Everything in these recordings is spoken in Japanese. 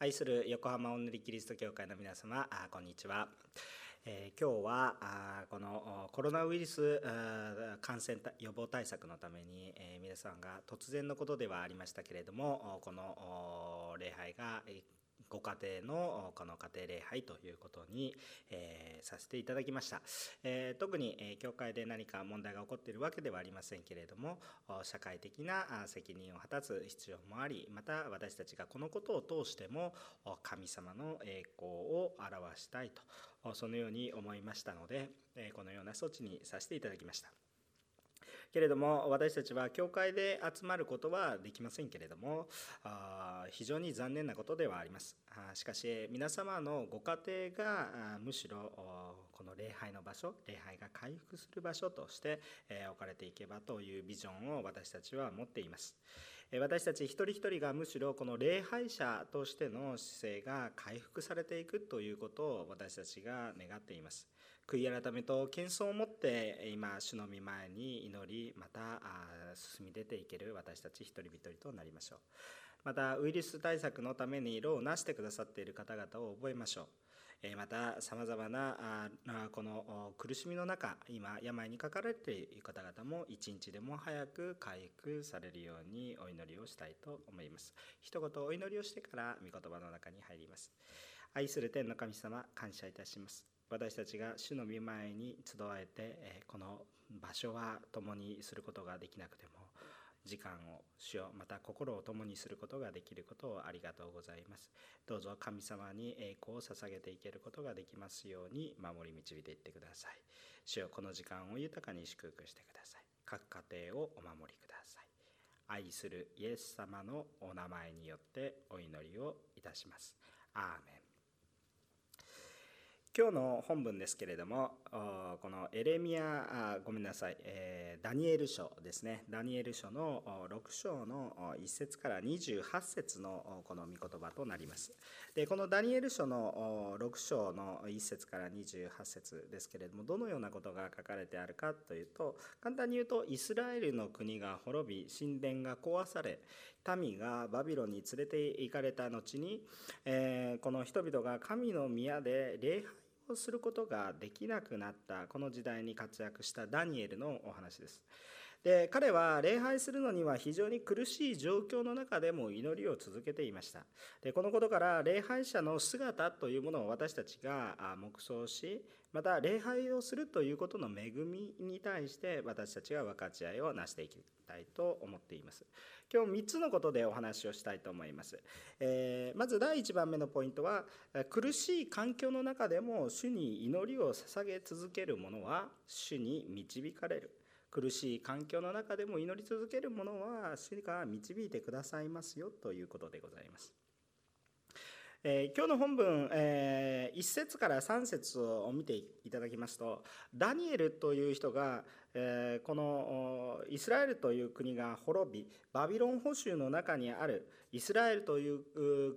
愛する横浜お塗りキリスト教会の皆様あこんにちは、えー、今日はあこのコロナウイルス感染予防対策のために、えー、皆さんが突然のことではありましたけれどもこの礼拝がご家庭のこの家庭礼拝ということに、えー、させていただきました、えー、特に、え、教会で何か問題が起こっているわけではありませんけれども社会的な責任を果たす必要もありまた私たちがこのことを通しても神様の栄光を表したいとそのように思いましたのでこのような措置にさせていただきました。けれども私たちは教会で集まることはできませんけれどもあ非常に残念なことではあります。しかし皆様のご家庭がむしろこの礼拝の場所礼拝が回復する場所としてえ置かれていけばというビジョンを私たちは持っています。え私たち一人一人がむしろこの礼拝者としての姿勢が回復されていくということを私たちが願っています。悔い改めと謙遜を持って今主の御前に祈りまた進み出ていける私たち一人一人となりましょう。またウイルス対策のために色をなしてくださっている方々を覚えましょう。またさまざまなこの苦しみの中今病にかかられている方々も一日でも早く回復されるようにお祈りをしたいと思います。一言お祈りをしてから御言葉の中に入ります。愛する天の神様感謝いたします。私たちが主の御前に集えてこの場所は共にすることができなくても時間を主をまた心を共にすることができることをありがとうございます。どうぞ神様に栄光を捧げていけることができますように守り導いていってください。主よこの時間を豊かに祝福してください。各家庭をお守りください。愛するイエス様のお名前によってお祈りをいたします。アーメン。今日の本文ですけれどもこのエレミアあごめんなさい、えー、ダニエル書ですね。ダニエル書の6章の1節から28節のこの御言葉となります。でこのダニエル書の6章の1節から28節ですけれどもどのようなことが書かれてあるかというと簡単に言うとイスラエルの国が滅び神殿が壊され民がバビロンに連れて行かれた後に、えー、この人々が神の宮で礼拝することができなくなったこの時代に活躍したダニエルのお話です。で彼は礼拝するのには非常に苦しい状況の中でも祈りを続けていました。でこのことから礼拝者の姿というものを私たちが黙想しまた礼拝をするということの恵みに対して私たちが分かち合いをなしていきたいと思っています。今日3つのことでお話をしたいと思います、えー、まず第1番目のポイントは苦しい環境の中でも主に祈りを捧げ続ける者は主に導かれる。苦しい環境の中でも祈り続ける者は主が導いてくださいますよということでございます。えー、今日の本文、えー、1節から3節を見ていただきますとダニエルという人が、えー、このイスラエルという国が滅びバビロン捕囚の中にあるイスラエルという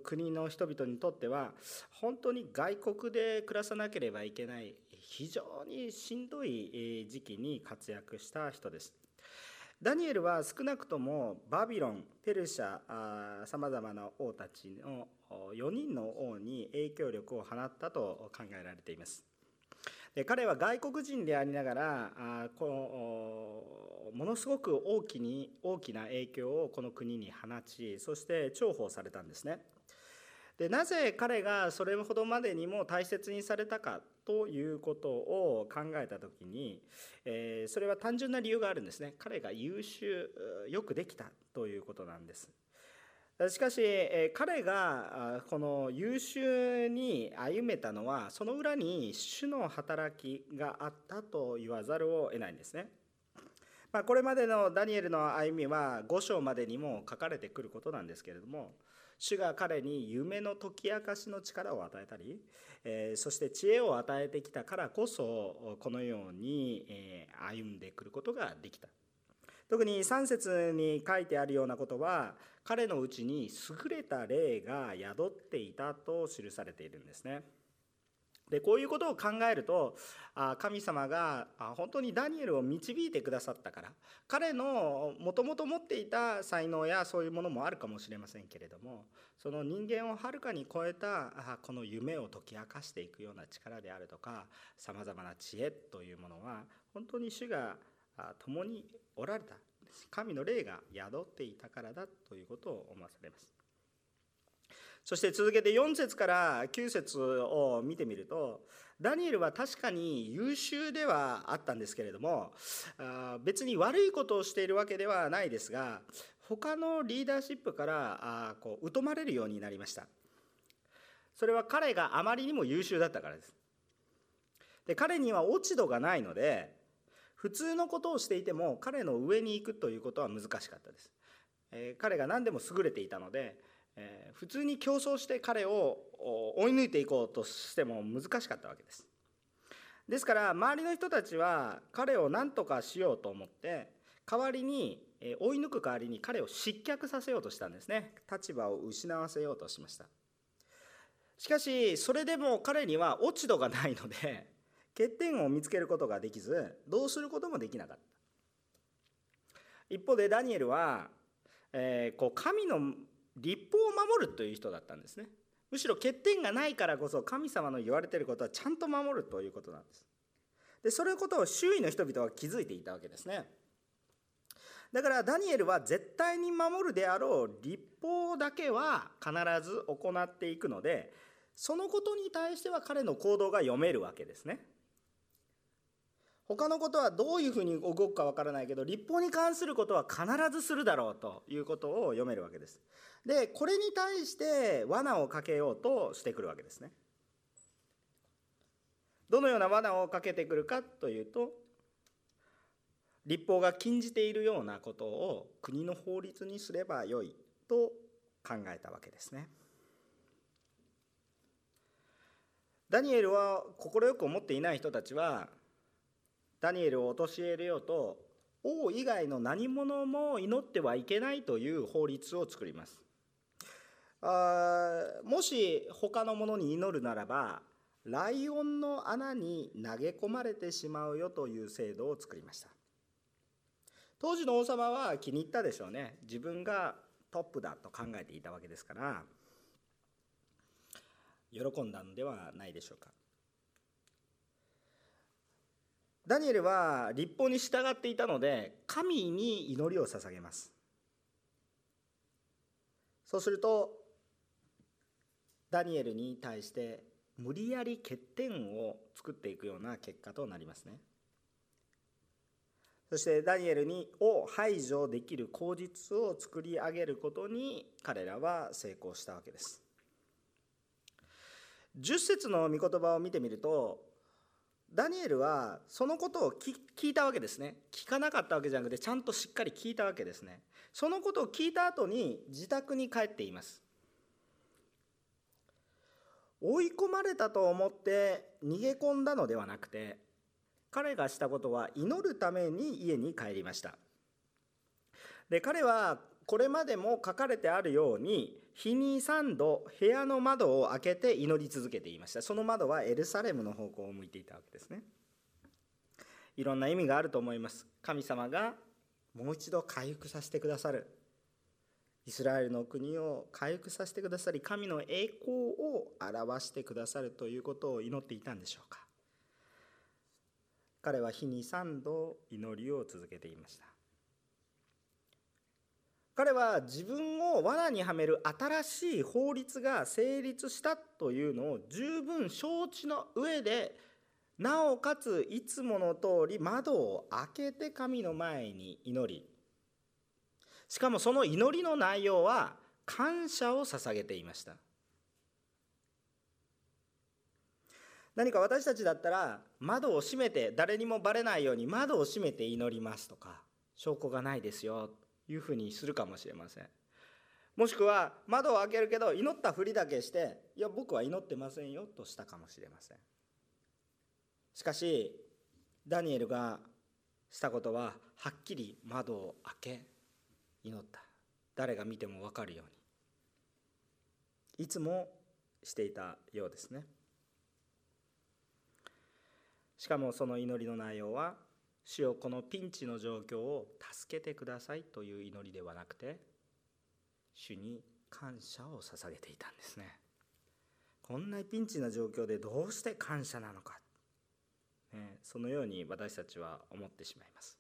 国の人々にとっては本当に外国で暮らさなければいけない非常にしんどい時期に活躍した人です。ダニエルは少なくともバビロン、ペルシャさまざまな王たちの4人の王に影響力を放ったと考えられています。で彼は外国人でありながらあこのものすごく大きに大きな影響をこの国に放ちそして重宝されたんですね。でなぜ彼がそれほどまでにも大切にされたかということを考えた時に、えー、それは単純な理由があるんですね彼が優秀よくできたということなんですしかし彼がこの優秀に歩めたのはその裏に主の働きがあったと言わざるを得ないんですね。まあ、これまでのダニエルの歩みは5章までにも書かれてくることなんですけれども主が彼に夢の解き明かしの力を与えたり、え、そして知恵を与えてきたからこそこのように、え、歩んでくることができた。特に3節に書いてあるようなことは彼のうちに優れた霊が宿っていたと記されているんですね。でこういうことを考えると神様が本当にダニエルを導いてくださったから彼のもともと持っていた才能やそういうものもあるかもしれませんけれどもその人間をはるかに超えたこの夢を解き明かしていくような力であるとかさまざまな知恵というものは本当に主が共におられた神の霊が宿っていたからだということを思わされます。そして続けて4節から9節を見てみるとダニエルは確かに優秀ではあったんですけれども別に悪いことをしているわけではないですが他のリーダーシップからこう疎まれるようになりました。それは彼があまりにも優秀だったからです。で彼には落ち度がないので普通のことをしていても彼の上に行くということは難しかったです、えー、彼が何でも優れていたのでえー、普通に競争して彼を追い抜いていこうとしても難しかったわけです。ですから周りの人たちは彼を何とかしようと思って代わりに追い抜く代わりに彼を失脚させようとしたんですね。立場を失わせようとしました。しかしそれでも彼には落ち度がないので欠点を見つけることができずどうすることもできなかった。一方でダニエルは、えー、こう神の立法を守るという人だったんですね。むしろ欠点がないからこそ神様の言われてることはちゃんと守るということなんです。でそれことを周囲の人々は気づいていたわけですね。だからダニエルは絶対に守るであろう立法だけは必ず行っていくのでそのことに対しては彼の行動が読めるわけですね。他のことはどういうふうに動くかわからないけど立法に関することは必ずするだろうということを読めるわけです。でこれに対して罠をかけようとしてくるわけですね。どのような罠をかけてくるかというと立法が禁じているようなことを国の法律にすればよいと考えたわけですね。ダニエルは快く思っていない人たちはダニエルを陥れようと王以外の何者も祈ってはいけないという法律を作ります。あもし他の者に祈るならばライオンの穴に投げ込まれてしまうよという制度を作りました。当時の王様は気に入ったでしょうね。自分がトップだと考えていたわけですから喜んだのではないでしょうか。ダニエルは立法に従っていたので神に祈りを捧げます。そうするとダニエルに対して無理やり欠点を作っていくような結果となりますね。そしてダニエルにを排除できる口実を作り上げることに彼らは成功したわけです。10節の御言葉を見てみるとダニエルはそのことを聞いたわけですね。聞かなかったわけじゃなくてちゃんとしっかり聞いたわけですね。そのことを聞いた後に自宅に帰っています。追い込まれたと思って逃げ込んだのではなくて彼がしたことは祈るために家に帰りました。で彼はこれまでも書かれてあるように日に3度部屋の窓を開けて祈り続けていました。その窓はエルサレムの方向を向いていたわけですね。いろんな意味があると思います。神様がもう一度回復させてくださる。イスラエルの国を回復させてくださり神の栄光を表してくださるということを祈っていたんでしょうか。彼は日に3度祈りを続けていました。彼は自分を罠にはめる新しい法律が成立したというのを十分承知の上でなおかついつもの通り窓を開けて神の前に祈り。しかもその祈りの内容は感謝を捧げていました。何か私たちだったら窓を閉めて誰にもバレないように窓を閉めて祈りますとか証拠がないですよ。いうふうにするかもしれません。もしくは窓を開けるけど祈ったふりだけしていや僕は祈ってませんよとしたかもしれません。しかしダニエルがしたことははっきり窓を開け祈った。誰が見ても分かるように。いつもしていたようですね。しかもその祈りの内容は主よこのピンチの状況を助けてくださいという祈りではなくて主に感謝を捧げていたんですね。こんなピンチな状況でどうして感謝なのか、ね、そのように私たちは思ってしまいます。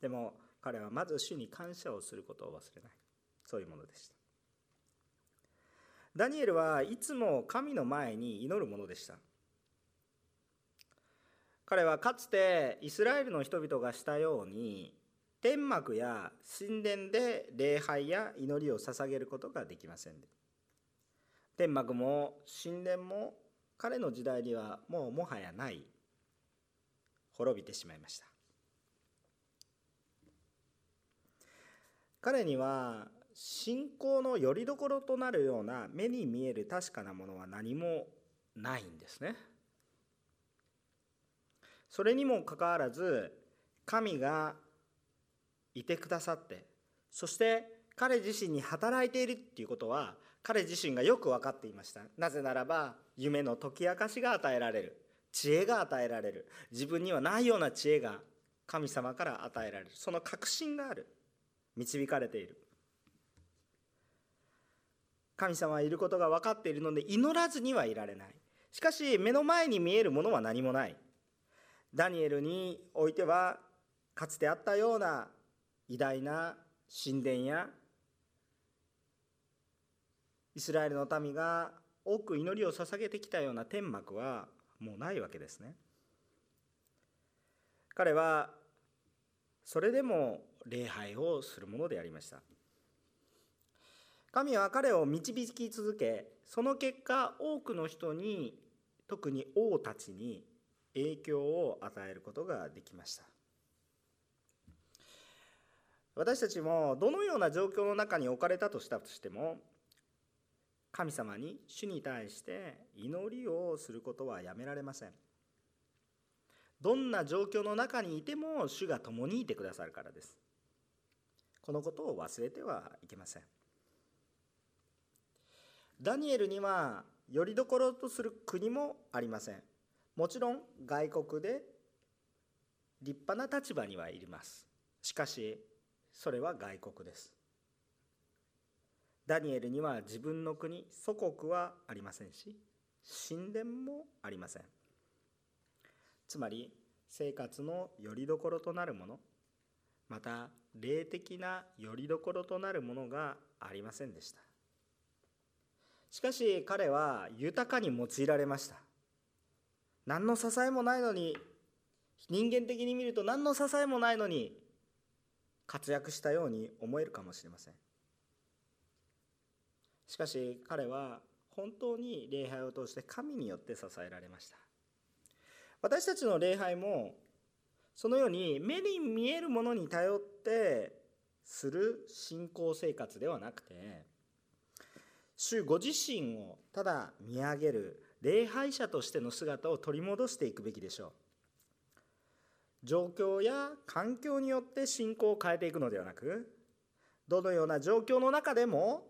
でも彼はまず主に感謝をすることを忘れない。そういうものでした。ダニエルはいつも神の前に祈るものでした。彼はかつてイスラエルの人々がしたように天幕や神殿で礼拝や祈りを捧げることができません天幕も神殿も彼の時代にはもうもはやない。滅びてしまいました。彼には信仰の拠り所となるような目に見える確かなものは何もないんですね。それにもかかわらず神がいてくださってそして彼自身に働いているっていうことは彼自身がよく分かっていました。なぜならば夢の解き明かしが与えられる。知恵が与えられる。自分にはないような知恵が神様から与えられる。その確信がある。導かれている。神様はいることが分かっているので祈らずにはいられない。しかし目の前に見えるものは何もない。ダニエルにおいてはかつてあったような偉大な神殿やイスラエルの民が多く祈りを捧げてきたような天幕はもうないわけですね。彼はそれでも礼拝をするものでありました。神は彼を導き続けその結果多くの人に特に王たちに影響を与えることができました。私たちもどのような状況の中に置かれたとしたとしても神様に主に対して祈りをすることはやめられません。どんな状況の中にいても主が共にいてくださるからです。このことを忘れてはいけません。ダニエルにはよりどころとする国もありません。もちろん外国で立派な立場にはいります。しかしそれは外国です。ダニエルには自分の国祖国はありませんし神殿もありません。つまり生活の拠り所となるものまた霊的な拠り所となるものがありませんでした。しかし彼は豊かに用いられました。何の支えもないのに人間的に見ると何の支えもないのに活躍したように思えるかもしれません。しかし彼は本当に礼拝を通して神によって支えられました。私たちの礼拝もそのように目に見えるものに頼ってする信仰生活ではなくて主ご自身をただ見上げる礼拝者としての姿を取り戻していくべきでしょう。状況や環境によって信仰を変えていくのではなくどのような状況の中でも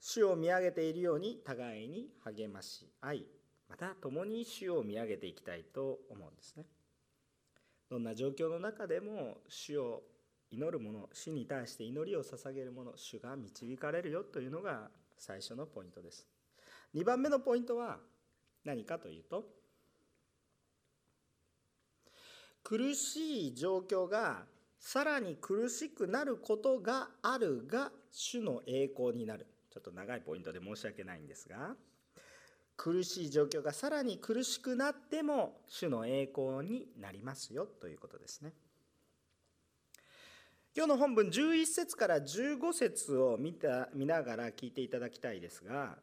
主を見上げているように互いに励まし合いまた共に主を見上げていきたいと思うんですね。どんな状況の中でも主を祈る者死に対して祈りを捧げる者主が導かれるよというのが最初のポイントです。2番目のポイントは何かというと苦しい状況がさらに苦しくなることがあるが主の栄光になる。ちょっと長いポイントで申し訳ないんですが苦しい状況がさらに苦しくなっても主の栄光になりますよということですね。今日の本文11節から15節を見た見ながら聞いていただきたいですが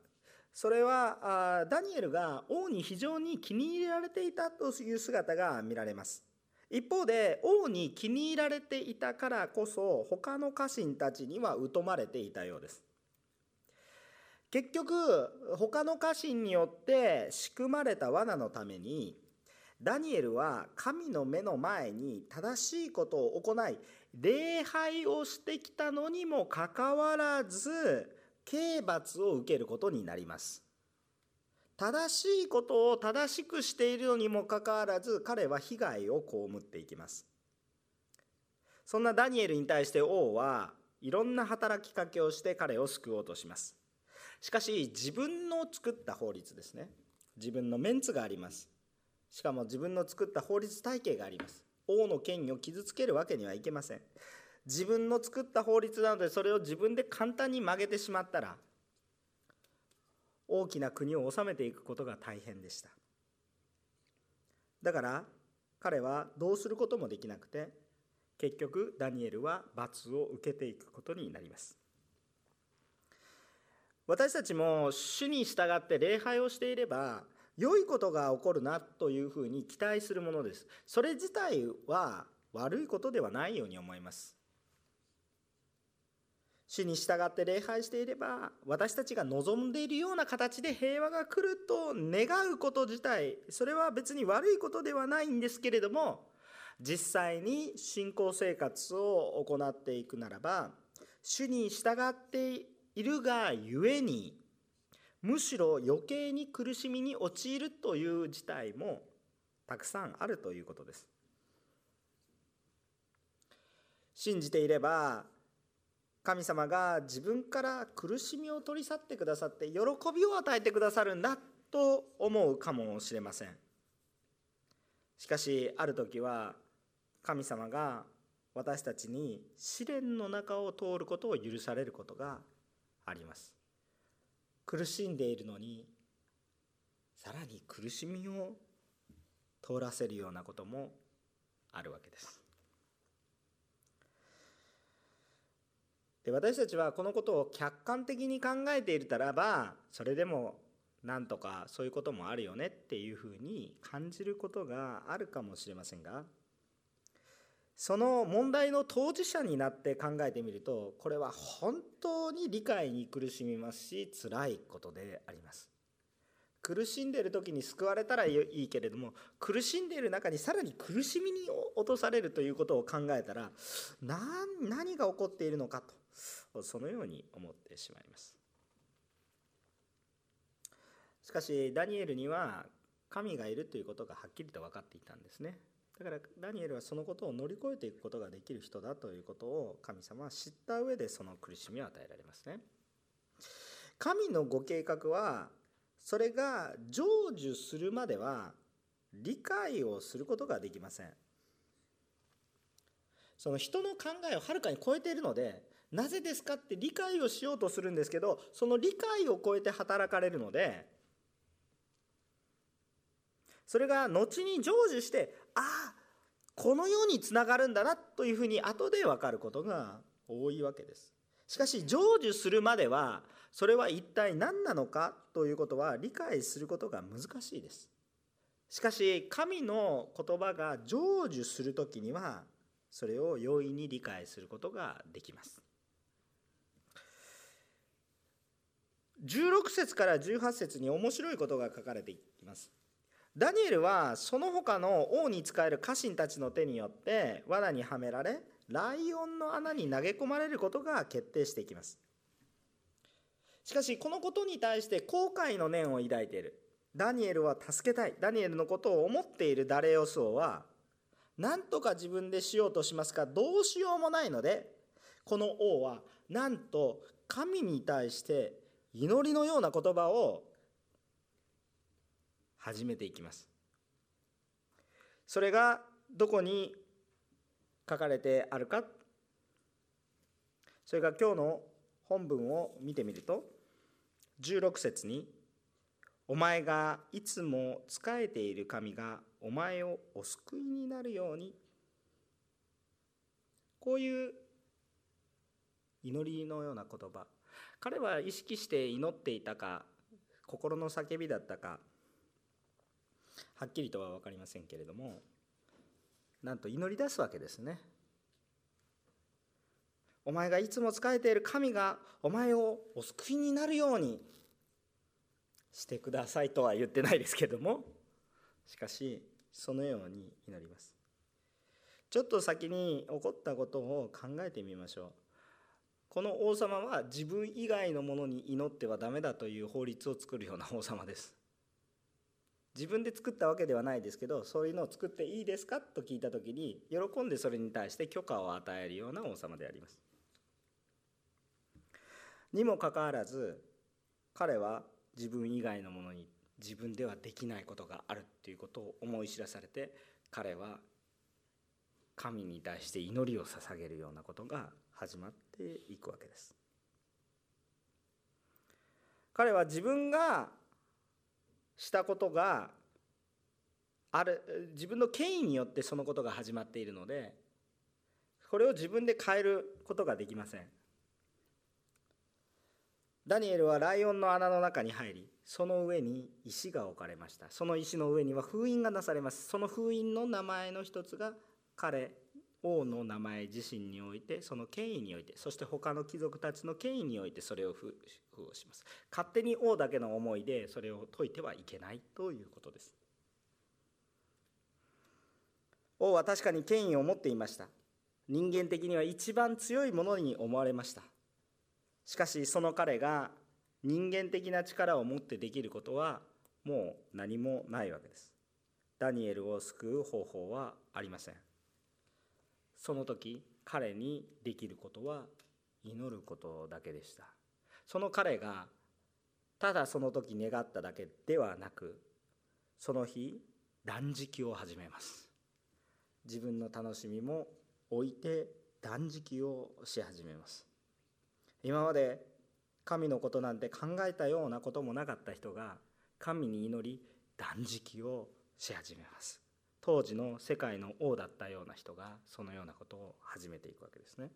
それはダニエルが王に非常に気に入られていたという姿が見られます。一方で王に気に入られていたからこそ他の家臣たちには疎まれていたようです。結局他の家臣によって仕組まれた罠のためにダニエルは神の目の前に正しいことを行い礼拝をしてきたのにもかかわらず刑罰を受けることになります。正しいことを正しくしているのにもかかわらず彼は被害を被っていきます。そんなダニエルに対して王はいろんな働きかけをして彼を救おうとします。しかし自分の作った法律ですね。自分のメンツがあります。しかも自分の作った法律体系があります。王の権威を傷つけるわけにはいけません。自分の作った法律なのでそれを自分で簡単に曲げてしまったら大きな国を治めていくことが大変でした。だから彼はどうすることもできなくて結局ダニエルは罰を受けていくことになります。私たちも主に従って礼拝をしていれば良いことが起こるなというふうに期待するものです。それ自体は悪いことではないように思います。主に従って礼拝していれば私たちが望んでいるような形で平和が来ると願うこと自体それは別に悪いことではないんですけれども実際に信仰生活を行っていくならば主に従っているがゆえにむしろ余計に苦しみに陥るという事態もたくさんあるということです。信じていれば神様が自分から苦しみを取り去ってくださって喜びを与えてくださるんだと思うかもしれません。しかしある時は神様が私たちに試練の中を通ることを許されることがあります。苦しんでいるのにさらに苦しみを通らせるようなこともあるわけです。で私たちはこのことを客観的に考えているならばそれでもなんとかそういうこともあるよねっていうふうに感じることがあるかもしれませんがその問題の当事者になって考えてみるとこれは本当に理解に苦しみますし辛いことであります。苦しんでいる時に救われたらいいけれども苦しんでいる中にさらに苦しみに落とされるということを考えたら何が起こっているのかと。そのように思ってしまいます。しかしダニエルには神がいるということがはっきりと分かっていたんですね。だからダニエルはそのことを乗り越えていくことができる人だということを神様は知った上でその苦しみを与えられますね。神のご計画はそれが成就するまでは理解をすることができません。その人の考えをはるかに超えているのでなぜですかって理解をしようとするんですけどその理解を超えて働かれるのでそれが後に成就してああこのようにつながるんだなというふうに後で分かることが多いわけです。しかし成就するまではそれは一体何なのかということは理解することが難しいです。しかし神の言葉が成就する時にはそれを容易に理解することができます。16節から18節に面白いことが書かれています。ダニエルはその他の王に仕える家臣たちの手によって罠にはめられライオンの穴に投げ込まれることが決定していきます。しかしこのことに対して後悔の念を抱いている。ダニエルは助けたい。ダニエルのことを思っているダレオス王は何とか自分でしようとしますがどうしようもないのでこの王はなんと神に対して祈りのような言葉を始めていきます。それがどこに書かれてあるか。それが今日の本文を見てみると16節に「お前がいつも仕えている神がお前をお救いになるように」こういう祈りのような言葉。彼は意識して祈っていたか心の叫びだったかはっきりとは分かりませんけれどもなんと祈り出すわけですね。お前がいつも仕えている神がお前をお救いになるようにしてくださいとは言ってないですけどもしかしそのように祈ります。ちょっと先に起こったことを考えてみましょう。この王様は自分以外のものに祈ってはダメだという法律を作るような王様です。自分で作ったわけではないですけどそういうのを作っていいですかと聞いた時に喜んでそれに対して許可を与えるような王様であります。にもかかわらず彼は自分以外のものに自分ではできないことがあるということを思い知らされて彼は神に対して祈りを捧げるようなことが始まっていくわけです。彼は自分がしたことがある自分の権威によってそのことが始まっているのでこれを自分で変えることができません。ダニエルはライオンの穴の中に入りその上に石が置かれました。その石の上には封印がなされます。その封印の名前の一つが彼王の名前自身においてその権威においてそして他の貴族たちの権威においてそれを封をします。勝手に王だけの思いでそれを解いてはいけないということです。王は確かに権威を持っていました。人間的には一番強いものに思われました。しかしその彼が人間的な力を持ってできることはもう何もないわけです。ダニエルを救う方法はありません。その時彼にできることは祈ることだけでした。その彼がただその時願っただけではなくその日断食を始めます。自分の楽しみも置いて断食をし始めます。今まで神のことなんて考えたようなこともなかった人が神に祈り断食をし始めます。当時の世界の王だったような人がそのようなことを始めていくわけですね。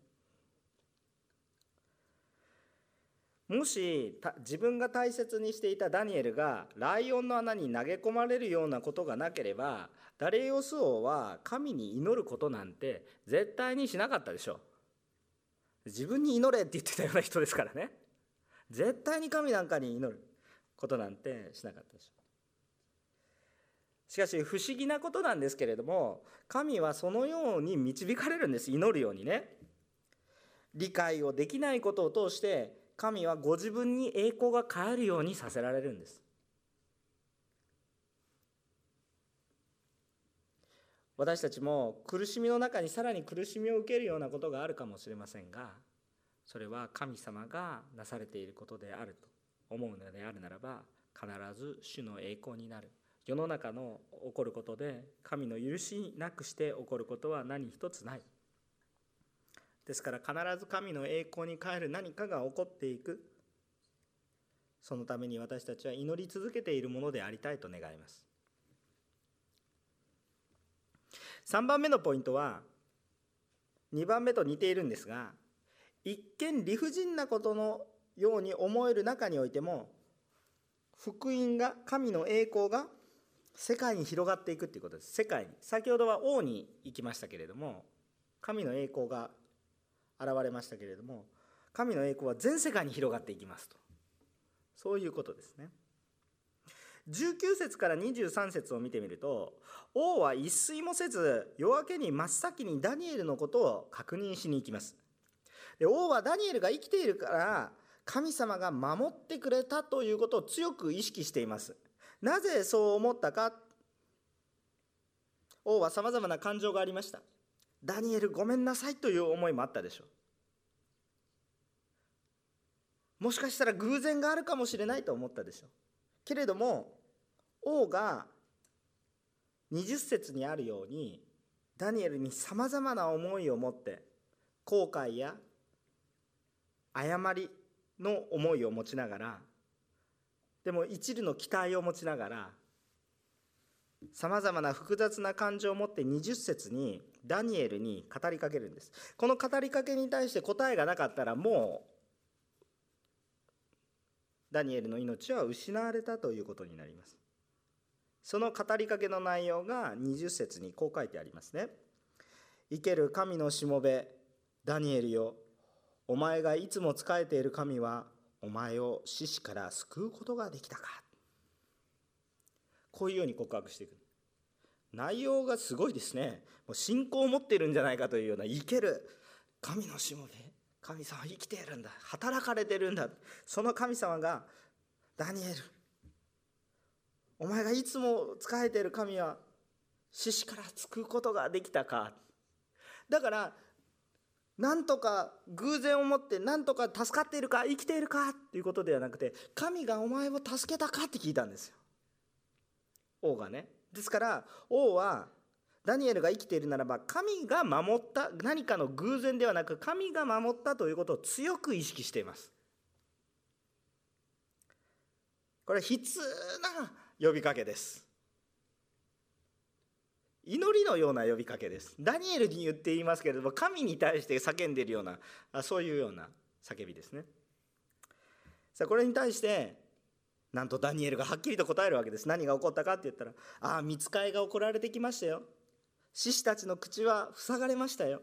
もし自分が大切にしていたダニエルがライオンの穴に投げ込まれるようなことがなければダレイオス王は神に祈ることなんて絶対にしなかったでしょう。自分に祈れって言ってたような人ですからね。絶対に神なんかに祈ることなんてしなかったでしょう。しかし不思議なことなんですけれども神はそのように導かれるんです。祈るようにね。理解をできないことを通して神はご自分に栄光が返るようにさせられるんです。私たちも苦しみの中にさらに苦しみを受けるようなことがあるかもしれませんがそれは神様がなされていることであると思うのであるならば必ず主の栄光になる。世の中の起こることで神の許しなくして起こることは何一つない。ですから必ず神の栄光に変える何かが起こっていく。そのために私たちは祈り続けているものでありたいと願います。3番目のポイントは2番目と似ているんですが一見理不尽なことのように思える中においても福音が神の栄光が世界に広がっていくっていうことです。世界に。先ほどは王に行きましたけれども神の栄光が現れましたけれども神の栄光は全世界に広がっていきますと。そういうことですね。19節から23節を見てみると王は一睡もせず夜明けに真っ先にダニエルのことを確認しに行きます。で王はダニエルが生きているから神様が守ってくれたということを強く意識しています。なぜそう思ったか？王はさまざまな感情がありました。ダニエルごめんなさいという思いもあったでしょう。もしかしたら偶然があるかもしれないと思ったでしょう。けれども王が20節にあるようにダニエルにさまざまな思いを持って後悔や誤りの思いを持ちながらでも一縷の期待を持ちながらさまざまな複雑な感情を持って20節にダニエルに語りかけるんです。この語りかけに対して答えがなかったらもうダニエルの命は失われたということになります。その語りかけの内容が20節にこう書いてありますね。生ける神のしもべダニエルよ。お前がいつも仕えている神はお前を死死から救うことができたか。こういうように告白していく。内容がすごいですね。もう信仰を持ってるんじゃないかというような生ける。神のしもべ神様生きているんだ。働かれてるんだ。その神様がダニエルお前がいつも仕えてる神は獅子から救うことができたか。だからなんとか偶然をもってなんとか助かっているか生きているかっていうことではなくて神がお前を助けたかって聞いたんですよ。王がね。ですから王はダニエルが生きているならば神が守った何かの偶然ではなく神が守ったということを強く意識しています。これは悲痛な呼びかけです。祈りのような呼びかけです。ダニエルに言っていますけれども神に対して叫んでいるようなそういうような叫びですね。さあこれに対してなんとダニエルがはっきりと答えるわけです。何が起こったかって言ったらああ見つかいが怒られてきましたよ。獅子たちの口は塞がれましたよ。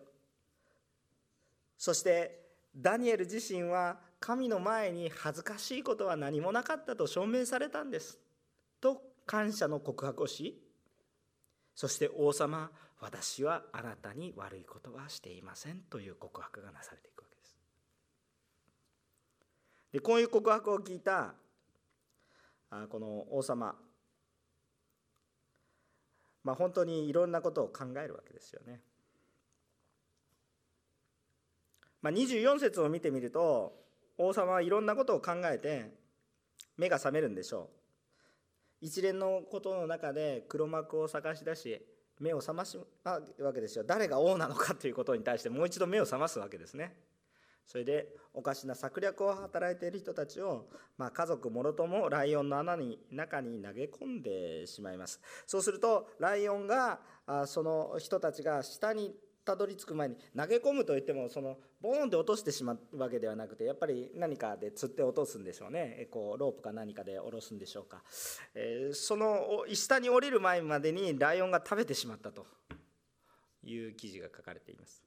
そしてダニエル自身は神の前に恥ずかしいことは何もなかったと証明されたんです。と感謝の告白をしそして王様私はあなたに悪いことはしていませんという告白がなされていくわけです。でこういう告白を聞いたあこの王様。まあ本当にいろんなことを考えるわけですよね。まあ、24節を見てみると王様はいろんなことを考えて目が覚めるんでしょう。一連のことの中で黒幕を探し出し目を覚ますわけですよ。誰が王なのかということに対してもう一度目を覚ますわけですね。それでおかしな策略を働いている人たちを、まあ、家族もろともライオンの穴に中に投げ込んでしまいます。そうするとライオンがあその人たちが下にたどり着く前に投げ込むといってもそのボーンって落としてしまうわけではなくてやっぱり何かで釣って落とすんでしょうね。こうロープか何かで下ろすんでしょうか、えー、その下に降りる前までにライオンが食べてしまったと。いう記事が書かれています、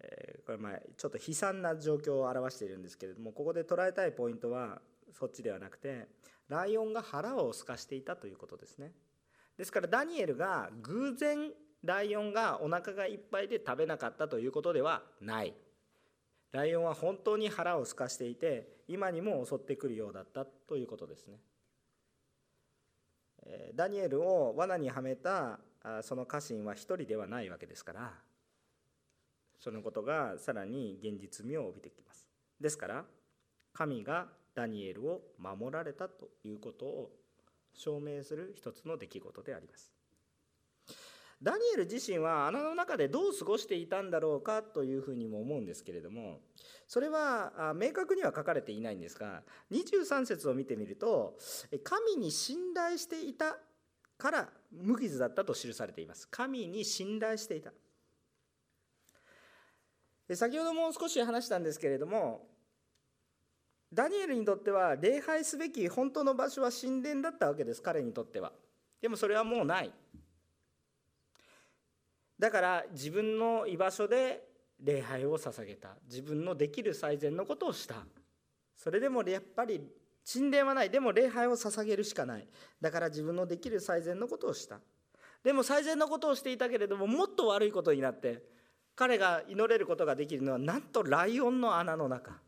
えー、これまちょっと悲惨な状況を表しているんですけれどもここで捉えたいポイントはそっちではなくてライオンが腹を空かしていたということですね。ですからダニエルが偶然ライオンがお腹がいっぱいで食べなかったということではない。ライオンは本当に腹を空かしていて今にも襲ってくるようだったということですね。ダニエルを罠にはめたその家臣は一人ではないわけですからそのことがさらに現実味を帯びてきます。ですから神がダニエルを守られたということを証明する一つの出来事であります。ダニエル自身は穴の中でどう過ごしていたんだろうかというふうにも思うんですけれどもそれは明確には書かれていないんですが23節を見てみると神に信頼していたから無傷だったと記されています。神に信頼していた。先ほども少し話したんですけれどもダニエルにとっては礼拝すべき本当の場所は神殿だったわけです彼にとっては。でもそれはもうない。だから自分の居場所で礼拝を捧げた。自分のできる最善のことをした。それでもやっぱり神殿はない。でも礼拝を捧げるしかない。だから自分のできる最善のことをした。でも最善のことをしていたけれどももっと悪いことになって彼が祈れることができるのはなんとライオンの穴の中。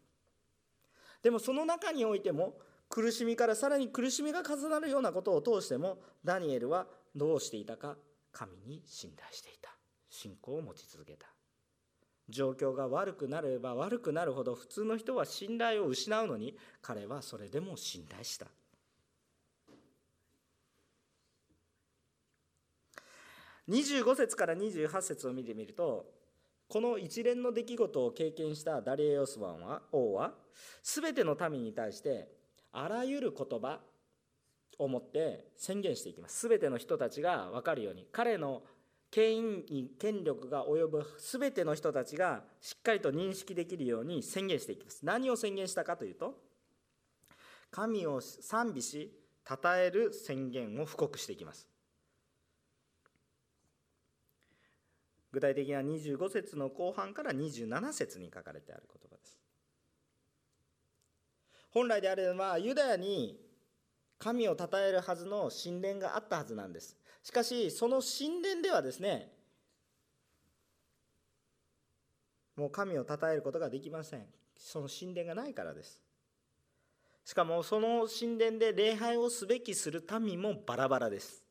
でもその中においても苦しみからさらに苦しみが重なるようなことを通してもダニエルはどうしていたか。神に信頼していた。信仰を持ち続けた。状況が悪くなれば悪くなるほど普通の人は信頼を失うのに彼はそれでも信頼した。25節から28節を見てみるとこの一連の出来事を経験したダリエオスワンは王は全ての民に対してあらゆる言葉を持って宣言していきます。全ての人たちが分かるように彼の権威に権力が及ぶ全ての人たちがしっかりと認識できるように宣言していきます。何を宣言したかというと神を賛美し称える宣言を布告していきます。具体的な25節の後半から27節に書かれてある言葉です。本来であればユダヤに神を称えるはずの神殿があったはずなんです。しかしその神殿ではですねもう神を称えることができません。その神殿がないからです。しかもその神殿で礼拝をすべきする民もバラバラです。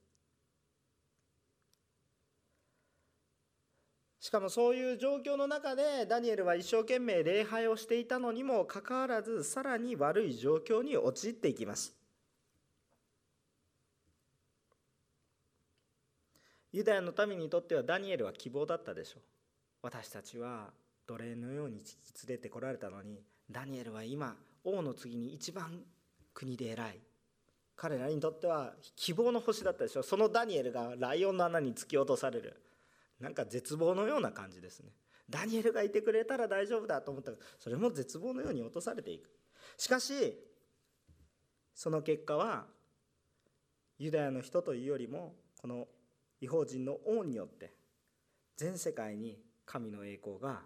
しかもそういう状況の中でダニエルは一生懸命礼拝をしていたのにもかかわらずさらに悪い状況に陥っていきます。ユダヤの民にとってはダニエルは希望だったでしょう。私たちは奴隷のように引き連れてこられたのにダニエルは今王の次に一番国で偉い。彼らにとっては希望の星だったでしょそのダニエルがライオンの穴に突き落とされる。なんか絶望のような感じですね。ダニエルがいてくれたら大丈夫だと思ったらそれも絶望のように落とされていく。しかしその結果はユダヤの人というよりもこの違法人の王によって全世界に神の栄光が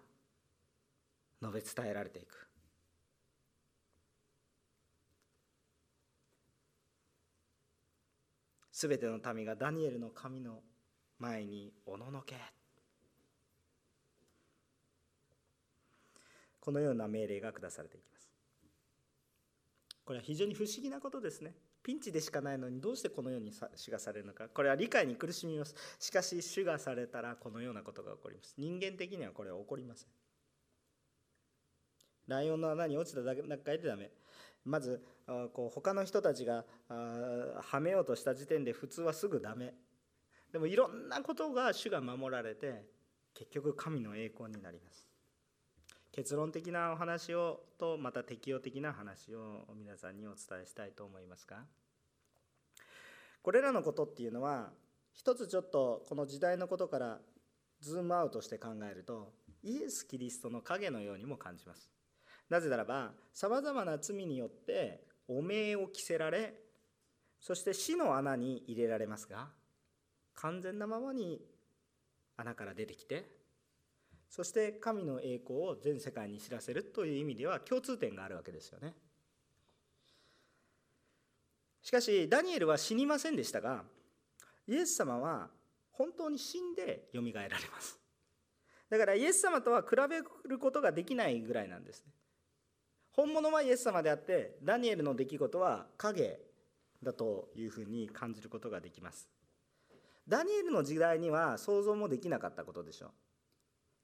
述べ伝えられていく。すべての民がダニエルの神の前におののけ。このような命令が下されていきます。これは非常に不思議なことですね。ピンチでしかないのにどうしてこのように主がされるのか。これは理解に苦しみますしかし主がされたらこのようなことが起こります。人間的にはこれは起こりません。ライオンの穴に落ちただけでダメ。まずこう他の人たちがはめようとした時点で普通はすぐダメ。でもいろんなことが主が守られて結局神の栄光になります。結論的なお話をとまた適用的な話を皆さんにお伝えしたいと思いますがこれらのことっていうのは一つちょっとこの時代のことからズームアウトして考えるとイエス・キリストの影のようにも感じます。なぜならばさまざまな罪によって汚名を着せられそして死の穴に入れられますが完全なままに穴から出てきてそして神の栄光を全世界に知らせるという意味では共通点があるわけですよね。しかしダニエルは死にませんでしたがイエス様は本当に死んでよみがえられます。だからイエス様とは比べることができないぐらいなんですね。本物はイエス様であってダニエルの出来事は影だというふうに感じることができます。ダニエルの時代には想像もできなかったことでしょう。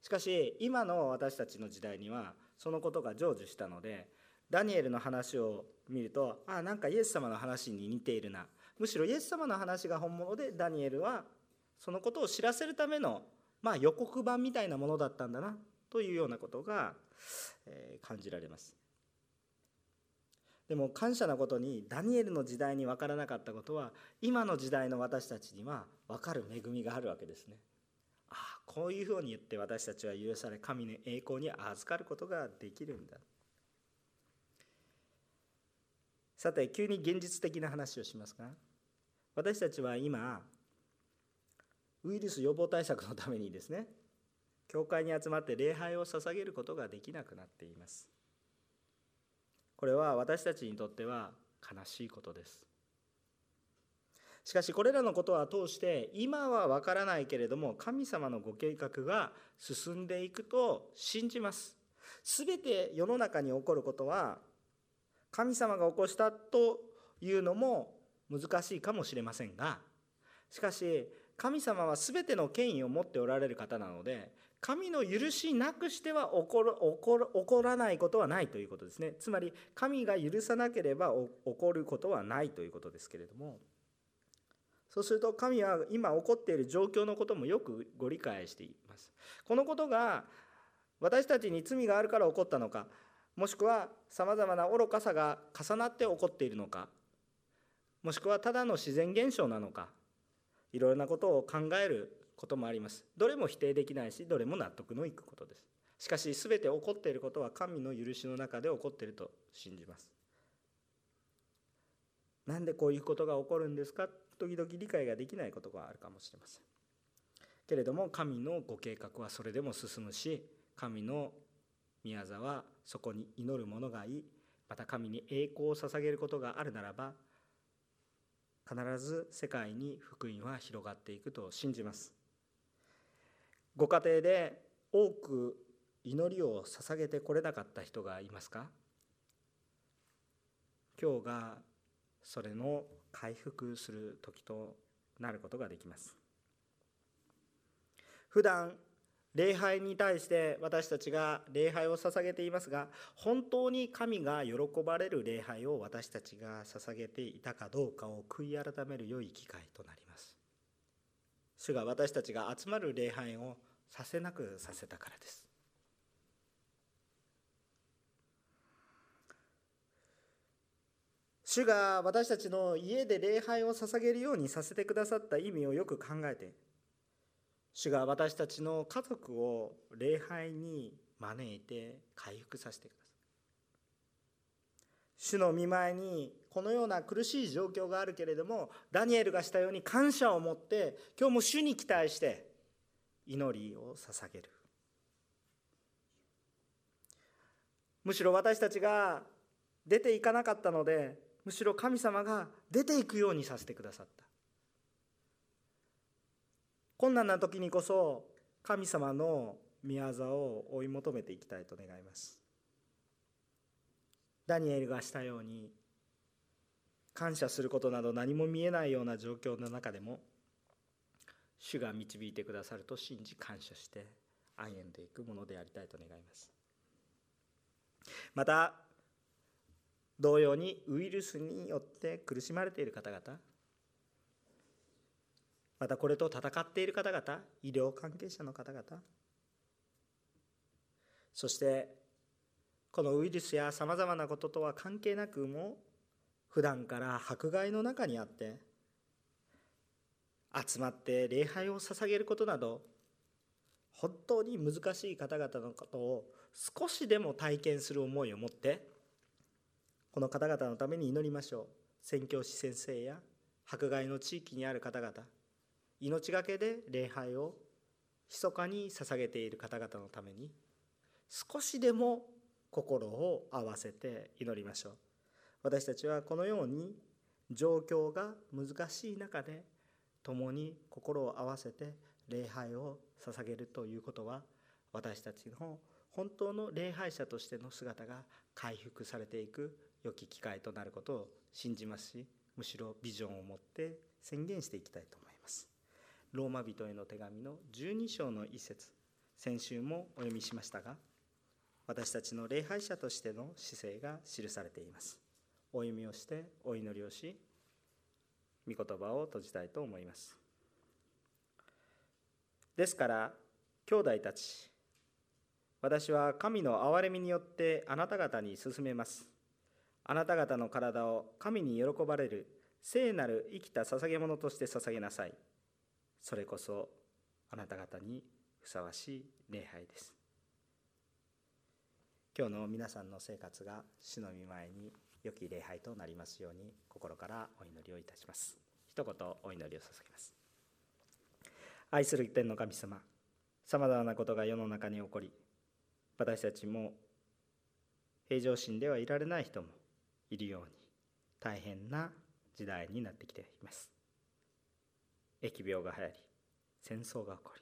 しかし今の私たちの時代にはそのことが成就したのでダニエルの話を見るとあなんかイエス様の話に似ているなむしろイエス様の話が本物でダニエルはそのことを知らせるための、まあ、予告版みたいなものだったんだなというようなことが、え、感じられますでも感謝なことにダニエルの時代に分からなかったことは今の時代の私たちには分かる恵みがあるわけですね。こういうふうに言って私たちは許され神の栄光に預かることができるんだ。さて急に現実的な話をしますが私たちは今ウイルス予防対策のためにですね教会に集まって礼拝を捧げることができなくなっています。これは私たちにとっては悲しいことですしかしこれらのことは通して今は分からないけれども神様のご計画が進んでいくと信じます。全て世の中に起こることは神様が起こしたというのも難しいかもしれませんがしかし神様は全ての権威を持っておられる方なので神の許しなくしては起こる起こる起こらないことはないということですね。つまり神が許さなければ起こることはないということですけれども。そうすると神は今起こっている状況のこともよくご理解しています。このことが私たちに罪があるから起こったのかもしくはさまざまな愚かさが重なって起こっているのかもしくはただの自然現象なのかいろいろなことを考えることもあります。どれも否定できないしどれも納得のいくことです。しかし全て起こっていることは神の許しの中で起こっていると信じます。なんでこういうことが起こるんですか？時々理解ができないことがあるかもしれません。けれども神のご計画はそれでも進むし神の宮座はそこに祈る者がいい。また神に栄光を捧げることがあるならば必ず世界に福音は広がっていくと信じます。ご家庭で多く祈りを捧げてこれなかった人がいますか？今日がそれの回復する時となることができます。普段礼拝に対して私たちが礼拝を捧げていますが本当に神が喜ばれる礼拝を私たちが捧げていたかどうかを悔い改める良い機会となります。主が私たちが集まる礼拝をさせなくさせたからです。主が私たちの家で礼拝を捧げるようにさせてくださった意味をよく考えて主が私たちの家族を礼拝に招いて回復させてください。主の見舞いにこのような苦しい状況があるけれどもダニエルがしたように感謝を持って今日も主に期待して祈りを捧げる。むしろ私たちが出ていかなかったのでむしろ神様が出ていくようにさせてくださった。困難な時にこそ神様の御業を追い求めていきたいと願います。ダニエルがしたように感謝することなど何も見えないような状況の中でも主が導いてくださると信じ感謝して歩んでいくものでありたいと願います。また同様にウイルスによって苦しまれている方々またこれと戦っている方々医療関係者の方々そしてこのウイルスやさまざまなこととは関係なくも普段から迫害の中にあって集まって礼拝を捧げることなど本当に難しい方々のことを少しでも体験する思いを持ってこの方々のために祈りましょう。宣教師先生や迫害の地域にある方々。命がけで礼拝を密かに捧げている方々のために。少しでも心を合わせて祈りましょう。私たちはこのように状況が難しい中で共に心を合わせて礼拝を捧げるということは私たちの本当の礼拝者としての姿が回復されていく良き機会となることを信じますしむしろビジョンを持って宣言していきたいと思います。ローマ人への手紙の12章の一節先週もお読みしましたが私たちの礼拝者としての姿勢が記されています。お読みをしてお祈りをし御言葉を閉じたいと思います。ですから兄弟たち私は神の憐れみによってあなた方に進めます。あなた方の体を神に喜ばれる聖なる生きた捧げ物として捧げなさい。それこそあなた方にふさわしい礼拝です。今日の皆さんの生活が主の御前に良き礼拝となりますように心からお祈りをいたします。一言お祈りを捧げます。愛する天の神様、さまざまなことが世の中に起こり、私たちも平常心ではいられない人もいるように大変な時代になってきています。疫病が流行り戦争が起こり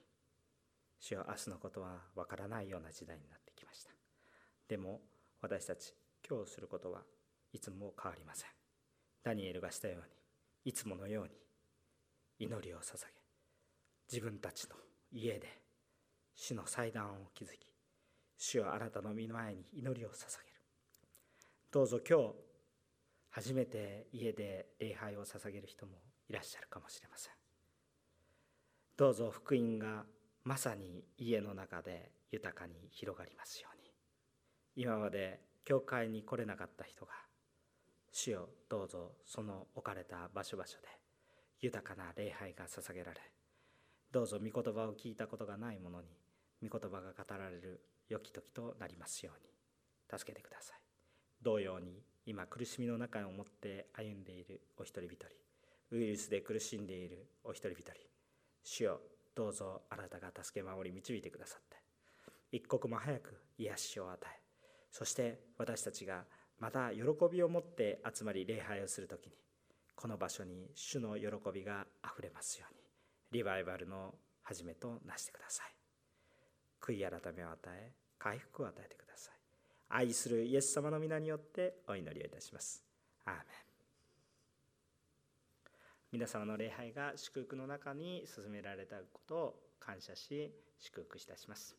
主は明日のことはわからないような時代になってきました。でも私たち今日することはいつも変わりません。ダニエルがしたようにいつものように祈りを捧げ自分たちの家で主の祭壇を築き主はあなたの身の前に祈りを捧げる。どうぞ今日初めて家で礼拝を捧げる人もいらっしゃるかもしれません。どうぞ福音がまさに家の中で豊かに広がりますように。今まで教会に来れなかった人が主よどうぞその置かれた場所場所で豊かな礼拝が捧げられどうぞ御言葉を聞いたことがない者に御言葉が語られる良き時となりますように。助けてください。同様に今苦しみの中を持って歩んでいるお一人一人。ウイルスで苦しんでいるお一人一人。主よどうぞあなたが助け守り導いてくださって。一刻も早く癒しを与え。そして私たちがまた喜びを持って集まり礼拝をする時にこの場所に主の喜びがあふれますようにリバイバルの始めとなしてください。悔い改めを与え回復を与えてください。愛するイエス様の皆によってお祈りをいたします。アーメン皆様の礼拝が祝福の中に進められたことを感謝し祝福いたします